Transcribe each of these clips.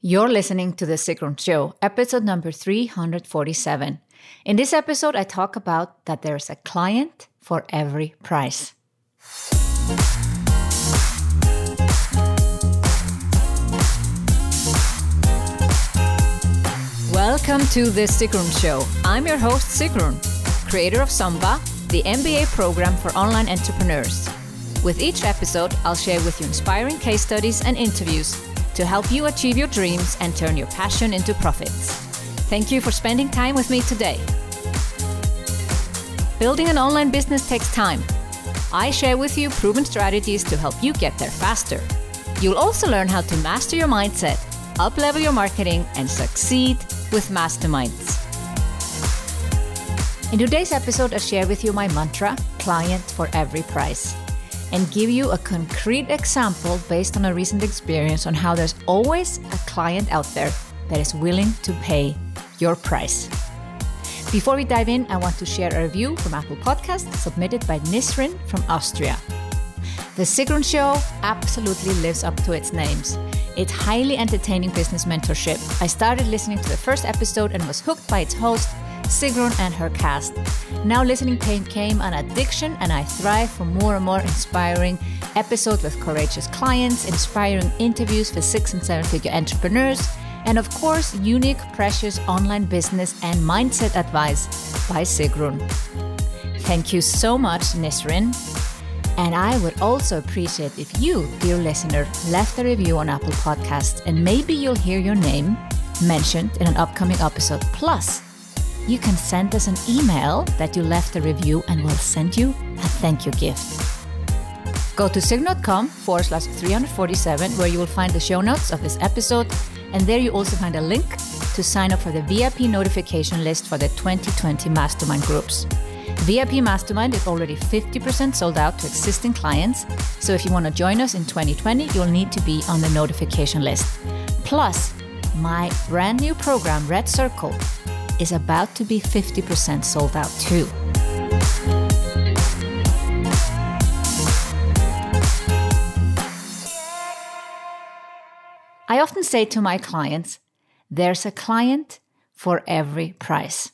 You're listening to The Sigrun Show, episode number 347. In this episode, I talk about that there's a client for every price. Welcome to The Sigrun Show. I'm your host, Sigrun, creator of SUMBA, the MBA program for online entrepreneurs. With each episode, I'll share with you inspiring case studies and interviews to help you achieve your dreams and turn your passion into profits. Thank you for spending time with me today. Building an online business takes time. I share with you proven strategies to help you get there faster. You'll also learn how to master your mindset, uplevel your marketing, and succeed with masterminds. In today's episode, I share with you my mantra client for every price and give you a concrete example based on a recent experience on how there's always a client out there that is willing to pay your price. Before we dive in, I want to share a review from Apple Podcast submitted by Nisrin from Austria. The Sigrun Show absolutely lives up to its names. It's highly entertaining business mentorship. I started listening to the first episode and was hooked by its host, Sigrun and her cast. Now listening pain came an addiction, and I thrive for more and more inspiring episodes with courageous clients, inspiring interviews for six and seven figure entrepreneurs, and of course, unique, precious online business and mindset advice by Sigrun. Thank you so much, Nisrin. And I would also appreciate if you, dear listener, left a review on Apple Podcasts, and maybe you'll hear your name mentioned in an upcoming episode. Plus, you can send us an email that you left a review and we'll send you a thank you gift. Go to sigrun.com forward slash 347 where you will find the show notes of this episode and there you also find a link to sign up for the VIP notification list for the 2020 Mastermind groups. VIP Mastermind is already 50% sold out to existing clients, so if you want to join us in 2020, you'll need to be on the notification list. Plus, my brand new program, Red Circle, is about to be 50% sold out too. I often say to my clients, there's a client for every price.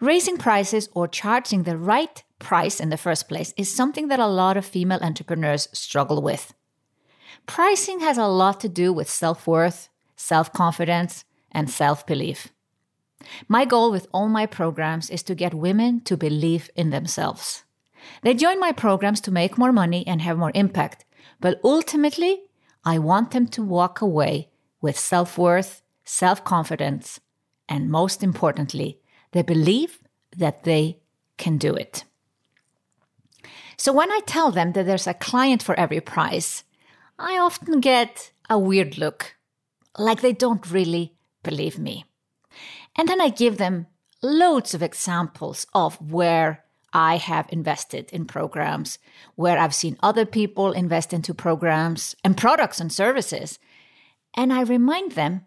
Raising prices or charging the right price in the first place is something that a lot of female entrepreneurs struggle with. Pricing has a lot to do with self worth, self confidence, and self belief. My goal with all my programs is to get women to believe in themselves. They join my programs to make more money and have more impact, but ultimately, I want them to walk away with self worth, self confidence, and most importantly, the belief that they can do it. So when I tell them that there's a client for every price, I often get a weird look, like they don't really believe me. And then I give them loads of examples of where I have invested in programs, where I've seen other people invest into programs and products and services. And I remind them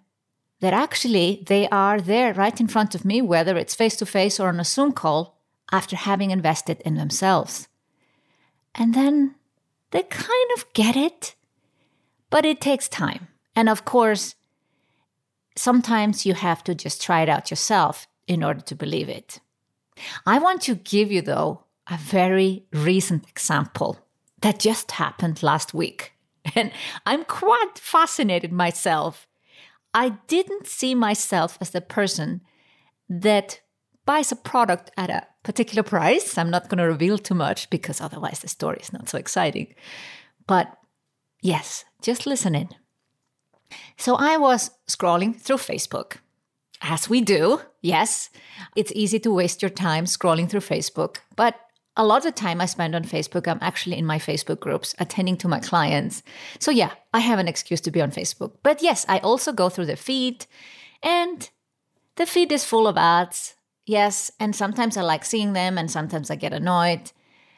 that actually they are there right in front of me, whether it's face to face or on a Zoom call, after having invested in themselves. And then they kind of get it, but it takes time. And of course, sometimes you have to just try it out yourself in order to believe it. I want to give you, though, a very recent example that just happened last week. And I'm quite fascinated myself. I didn't see myself as the person that buys a product at a particular price. I'm not going to reveal too much because otherwise the story is not so exciting. But yes, just listen in. So I was scrolling through Facebook, as we do. Yes, it's easy to waste your time scrolling through Facebook, but a lot of time I spend on Facebook, I'm actually in my Facebook groups attending to my clients. So, yeah, I have an excuse to be on Facebook. But yes, I also go through the feed, and the feed is full of ads. Yes, and sometimes I like seeing them, and sometimes I get annoyed.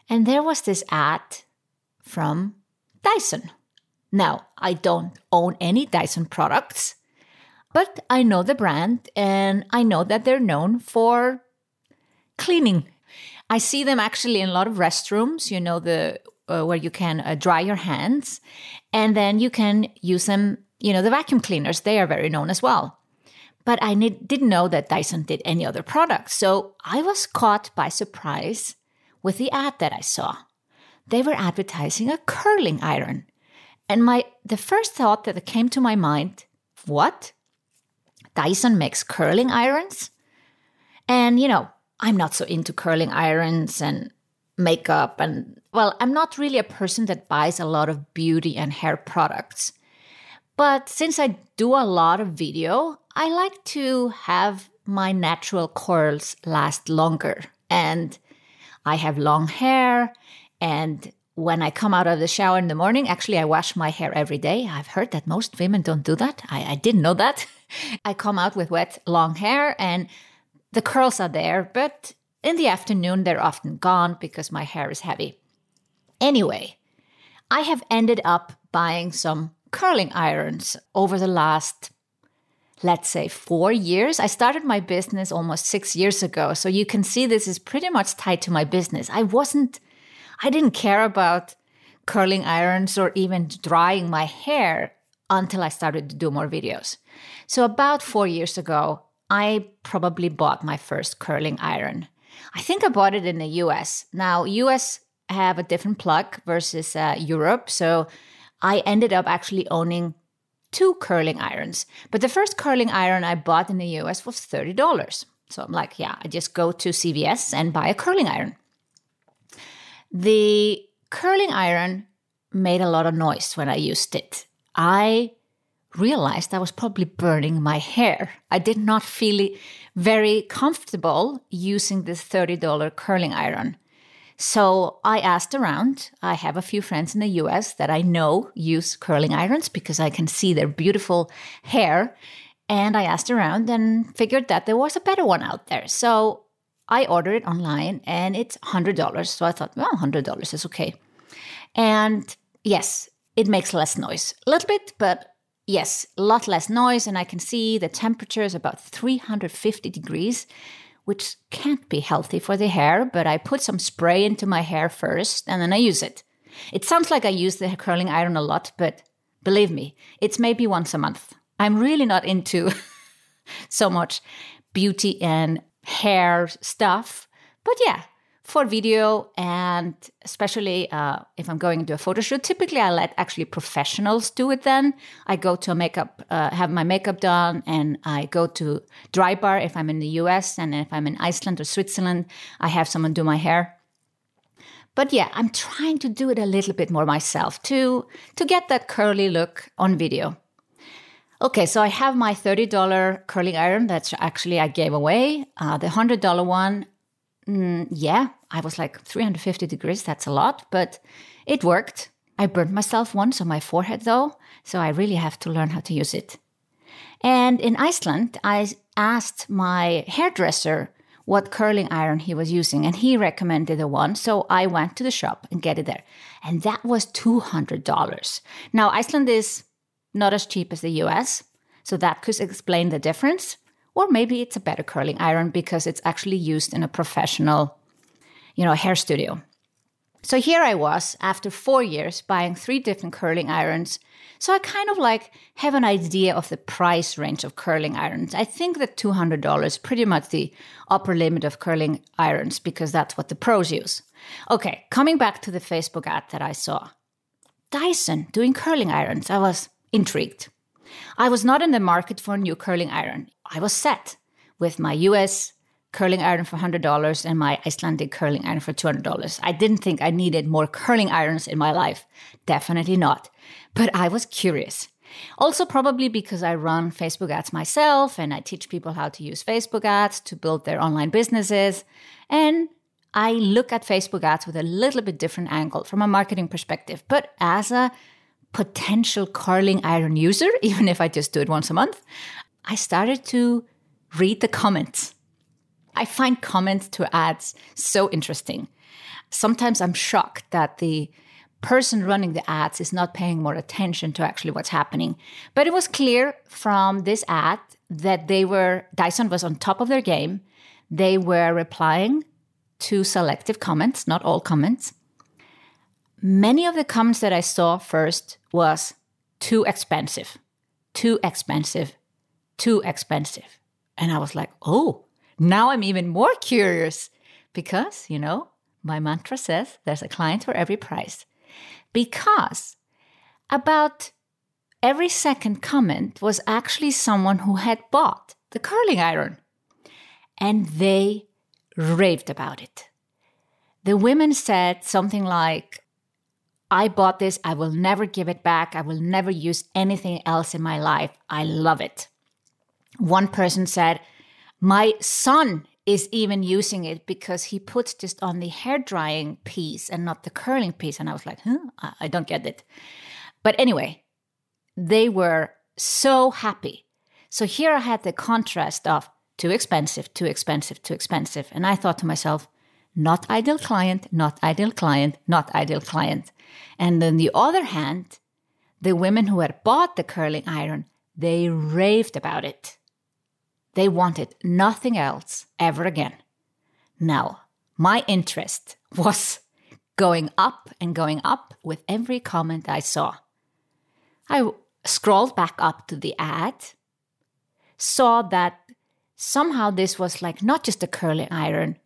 And there was this ad from Dyson. Now, I don't own any Dyson products, but I know the brand and I know that they're known for cleaning. I see them actually in a lot of restrooms, you know, the uh, where you can uh, dry your hands and then you can use them you know, the vacuum cleaners, they are very known as well. But I didn't know that Dyson did any other products. So I was caught by surprise with the ad that I saw. They were advertising a curling iron. And my the first thought that came to my mind, what? Dyson makes curling irons? And you know, I'm not so into curling irons and makeup and well, I'm not really a person that buys a lot of beauty and hair products. But since I do a lot of video, I like to have my natural curls last longer. And I have long hair. And when I come out of the shower in the morning, actually, I wash my hair every day. I've heard that most women don't do that. I, I didn't know that. I come out with wet, long hair, and the curls are there. But in the afternoon, they're often gone because my hair is heavy. Anyway, I have ended up buying some curling irons over the last, let's say, four years. I started my business almost six years ago. So you can see this is pretty much tied to my business. I wasn't, I didn't care about curling irons or even drying my hair until I started to do more videos. So about four years ago, I probably bought my first curling iron. I think I bought it in the US. Now, US have a different plug versus uh, Europe. So I ended up actually owning two curling irons. But the first curling iron I bought in the US was $30. So I'm like, yeah, I just go to CVS and buy a curling iron. The curling iron made a lot of noise when I used it. I realized I was probably burning my hair. I did not feel very comfortable using this $30 curling iron. So I asked around. I have a few friends in the US that I know use curling irons because I can see their beautiful hair. And I asked around and figured that there was a better one out there. So I ordered it online and it's $100. So I thought, well, $100 is okay. And yes, it makes less noise. A little bit, but yes, a lot less noise. And I can see the temperature is about 350 degrees which can't be healthy for the hair, but I put some spray into my hair first and then I use it. It sounds like I use the curling iron a lot, but believe me, it's maybe once a month. I'm really not into so much beauty and hair stuff. But yeah, for video and especially uh, if I'm going to a photo shoot, typically I let actually professionals do it then. I go to a makeup, uh, have my makeup done, and I go to Drybar if I'm in the US, and if I'm in Iceland or Switzerland, I have someone do my hair. But yeah, I'm trying to do it a little bit more myself to, to get that curly look on video. Okay, so I have my $30 curling iron that's actually I gave away. Uh, the $100 one Mm, yeah, I was like 350 degrees. That's a lot, but it worked. I burned myself once on my forehead though, so I really have to learn how to use it. And in Iceland, I asked my hairdresser what curling iron he was using, and he recommended the one. So I went to the shop and get it there. And that was $200. Now, Iceland is not as cheap as the US, so that could explain the difference. Or maybe it's a better curling iron because it's actually used in a professional, you know, hair studio. So here I was after four years buying three different curling irons. So I kind of like have an idea of the price range of curling irons. I think that $200 is pretty much the upper limit of curling irons because that's what the pros use. Okay, coming back to the Facebook ad that I saw. Dyson doing curling irons. I was intrigued. I was not in the market for a new curling iron. I was set with my US curling iron for $100 and my Icelandic curling iron for $200. I didn't think I needed more curling irons in my life. Definitely not. But I was curious. Also, probably because I run Facebook ads myself and I teach people how to use Facebook ads to build their online businesses. And I look at Facebook ads with a little bit different angle from a marketing perspective. But as a potential curling iron user, even if I just do it once a month, I started to read the comments. I find comments to ads so interesting. Sometimes I'm shocked that the person running the ads is not paying more attention to actually what's happening. But it was clear from this ad that they were, Dyson was on top of their game. They were replying to selective comments, not all comments. Many of the comments that I saw first was too expensive. too expensive, too expensive. And I was like, oh, now I'm even more curious because, you know, my mantra says there's a client for every price. Because about every second comment was actually someone who had bought the curling iron. And they raved about it. The women said something like, I bought this. I will never give it back. I will never use anything else in my life. I love it. One person said, My son is even using it because he puts just on the hair drying piece and not the curling piece. And I was like, huh? I don't get it. But anyway, they were so happy. So here I had the contrast of too expensive, too expensive, too expensive. And I thought to myself, not ideal client, not ideal client, not ideal client. And on the other hand, the women who had bought the curling iron, they raved about it. They wanted nothing else ever again. Now, my interest was going up and going up with every comment I saw. I scrolled back up to the ad, saw that somehow this was like not just a curling iron,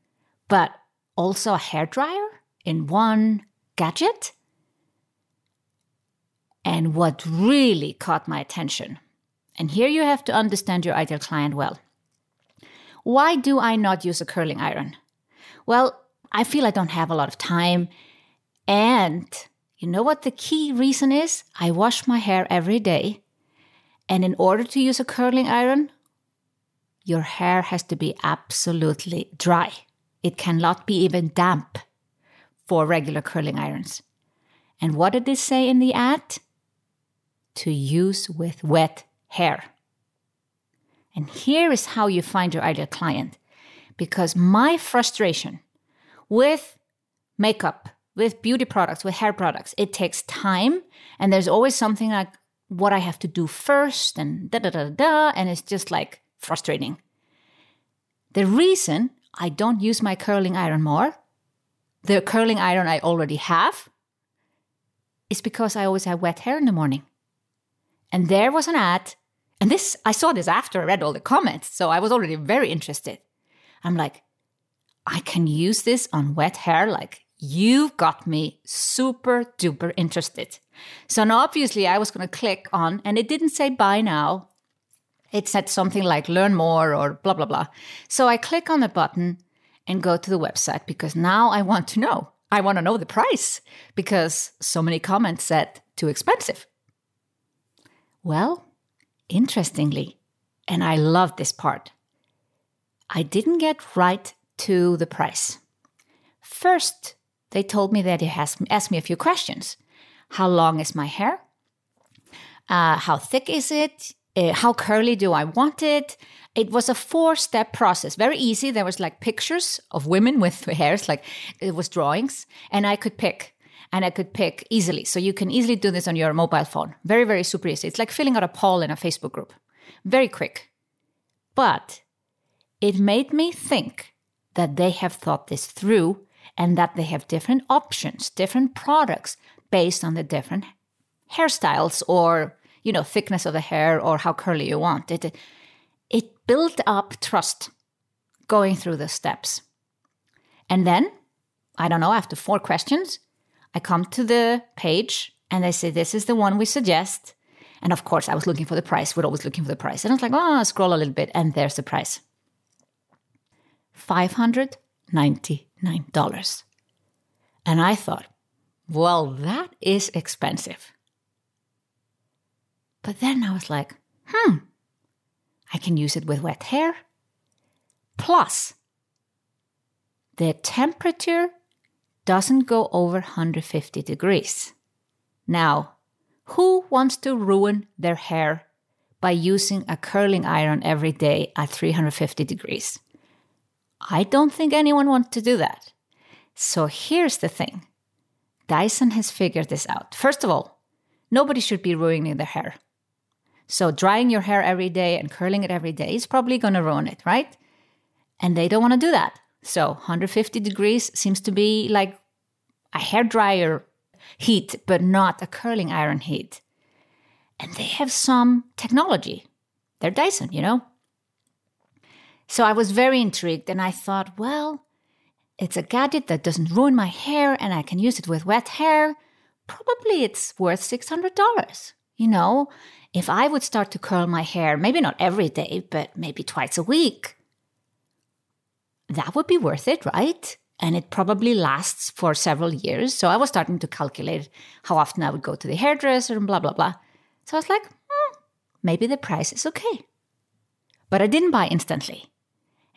but also a hair dryer in one gadget. And what really caught my attention, and here you have to understand your ideal client well. Why do I not use a curling iron? Well, I feel I don't have a lot of time. And you know what the key reason is? I wash my hair every day. And in order to use a curling iron, your hair has to be absolutely dry. It cannot be even damp for regular curling irons. And what did they say in the ad? To use with wet hair. And here is how you find your ideal client. Because my frustration with makeup, with beauty products, with hair products, it takes time. And there's always something like what I have to do first and da da da da. And it's just like frustrating. The reason I don't use my curling iron more, the curling iron I already have, is because I always have wet hair in the morning. And there was an ad and this, I saw this after I read all the comments, so I was already very interested. I'm like, I can use this on wet hair. Like, you've got me super duper interested. So now, obviously, I was going to click on, and it didn't say buy now. It said something like learn more or blah, blah, blah. So I click on the button and go to the website because now I want to know. I want to know the price because so many comments said too expensive. Well, Interestingly, and I love this part, I didn't get right to the price. First, they told me that he has asked me a few questions. How long is my hair? Uh, how thick is it? Uh, how curly do I want it? It was a four step process, very easy. There was like pictures of women with hairs, like it was drawings, and I could pick and I could pick easily. So you can easily do this on your mobile phone. Very, very super easy. It's like filling out a poll in a Facebook group. Very quick. But it made me think that they have thought this through and that they have different options, different products based on the different hairstyles or, you know, thickness of the hair or how curly you want it. It built up trust going through the steps. And then, I don't know, after four questions, I come to the page and they say, This is the one we suggest. And of course, I was looking for the price. We're always looking for the price. And I was like, Oh, scroll a little bit. And there's the price $599. And I thought, Well, that is expensive. But then I was like, Hmm, I can use it with wet hair. Plus, the temperature doesn't go over 150 degrees. Now, who wants to ruin their hair by using a curling iron every day at 350 degrees? I don't think anyone wants to do that. So here's the thing Dyson has figured this out. First of all, nobody should be ruining their hair. So drying your hair every day and curling it every day is probably going to ruin it, right? And they don't want to do that. So 150 degrees seems to be like a hair dryer heat, but not a curling iron heat. and they have some technology. They're Dyson, you know? So I was very intrigued and I thought, well, it's a gadget that doesn't ruin my hair and I can use it with wet hair. Probably it's worth $600. You know, if I would start to curl my hair, maybe not every day, but maybe twice a week, that would be worth it, right? And it probably lasts for several years. So I was starting to calculate how often I would go to the hairdresser and blah, blah, blah. So I was like, hmm, maybe the price is okay. But I didn't buy instantly.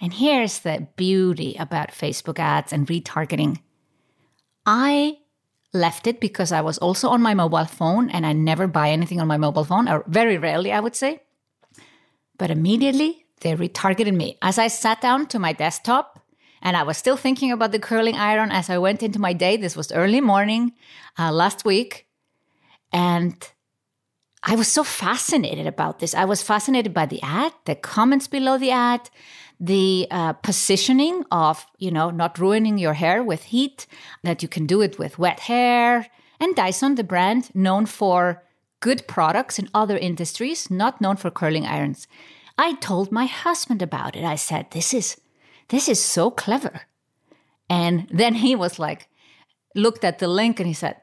And here's the beauty about Facebook ads and retargeting. I left it because I was also on my mobile phone and I never buy anything on my mobile phone, or very rarely, I would say. But immediately they retargeted me. As I sat down to my desktop and I was still thinking about the curling iron as I went into my day, this was early morning uh, last week. And I was so fascinated about this. I was fascinated by the ad, the comments below the ad, the uh, positioning of, you know, not ruining your hair with heat, that you can do it with wet hair. And Dyson, the brand known for good products in other industries, not known for curling irons. I told my husband about it. I said, "This is this is so clever." And then he was like looked at the link and he said,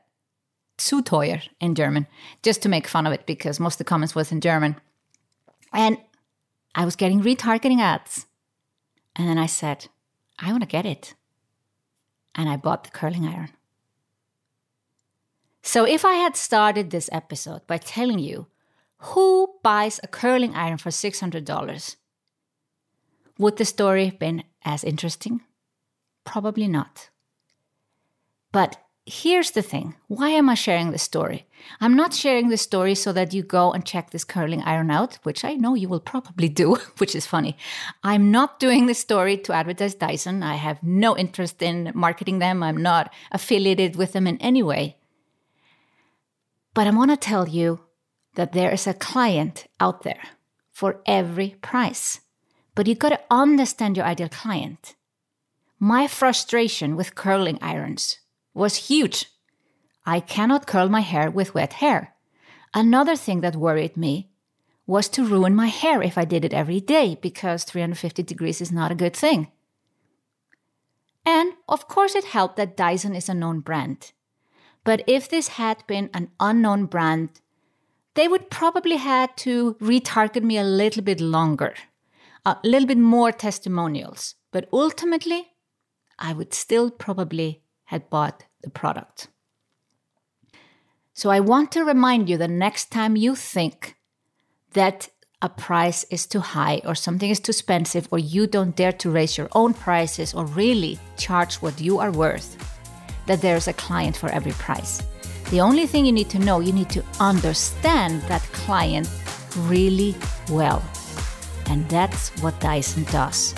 "Zu teuer" in German, just to make fun of it because most of the comments was in German. And I was getting retargeting ads. And then I said, I want to get it. And I bought the curling iron. So if I had started this episode by telling you who buys a curling iron for $600, would the story have been as interesting? Probably not. But here's the thing why am I sharing this story? I'm not sharing this story so that you go and check this curling iron out, which I know you will probably do, which is funny. I'm not doing this story to advertise Dyson. I have no interest in marketing them, I'm not affiliated with them in any way. But I want to tell you that there is a client out there for every price. But you got to understand your ideal client. My frustration with curling irons was huge. I cannot curl my hair with wet hair. Another thing that worried me was to ruin my hair if I did it every day because 350 degrees is not a good thing. And of course, it helped that Dyson is a known brand. But if this had been an unknown brand, they would probably had to retarget me a little bit longer, a little bit more testimonials. But ultimately, I would still probably had bought the product. So I want to remind you the next time you think that a price is too high or something is too expensive or you don't dare to raise your own prices or really charge what you are worth, that there's a client for every price. The only thing you need to know, you need to understand that client really well. And that's what Dyson does.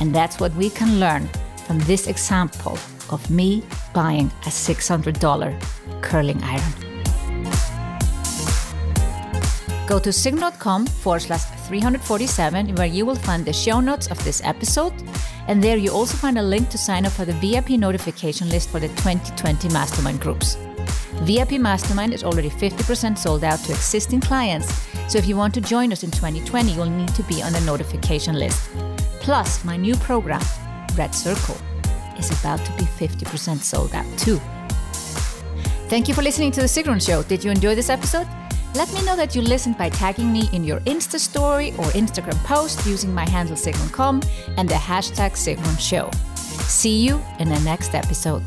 And that's what we can learn from this example of me buying a $600 curling iron. Go to sigrun.com forward slash 347 where you will find the show notes of this episode. And there you also find a link to sign up for the VIP notification list for the 2020 mastermind groups. VIP Mastermind is already 50% sold out to existing clients, so if you want to join us in 2020, you'll need to be on the notification list. Plus, my new program, Red Circle is about to be 50% sold out too. Thank you for listening to The Sigrun Show. Did you enjoy this episode? Let me know that you listened by tagging me in your Insta story or Instagram post using my handle SigrunCom and the hashtag Sigrun Show. See you in the next episode.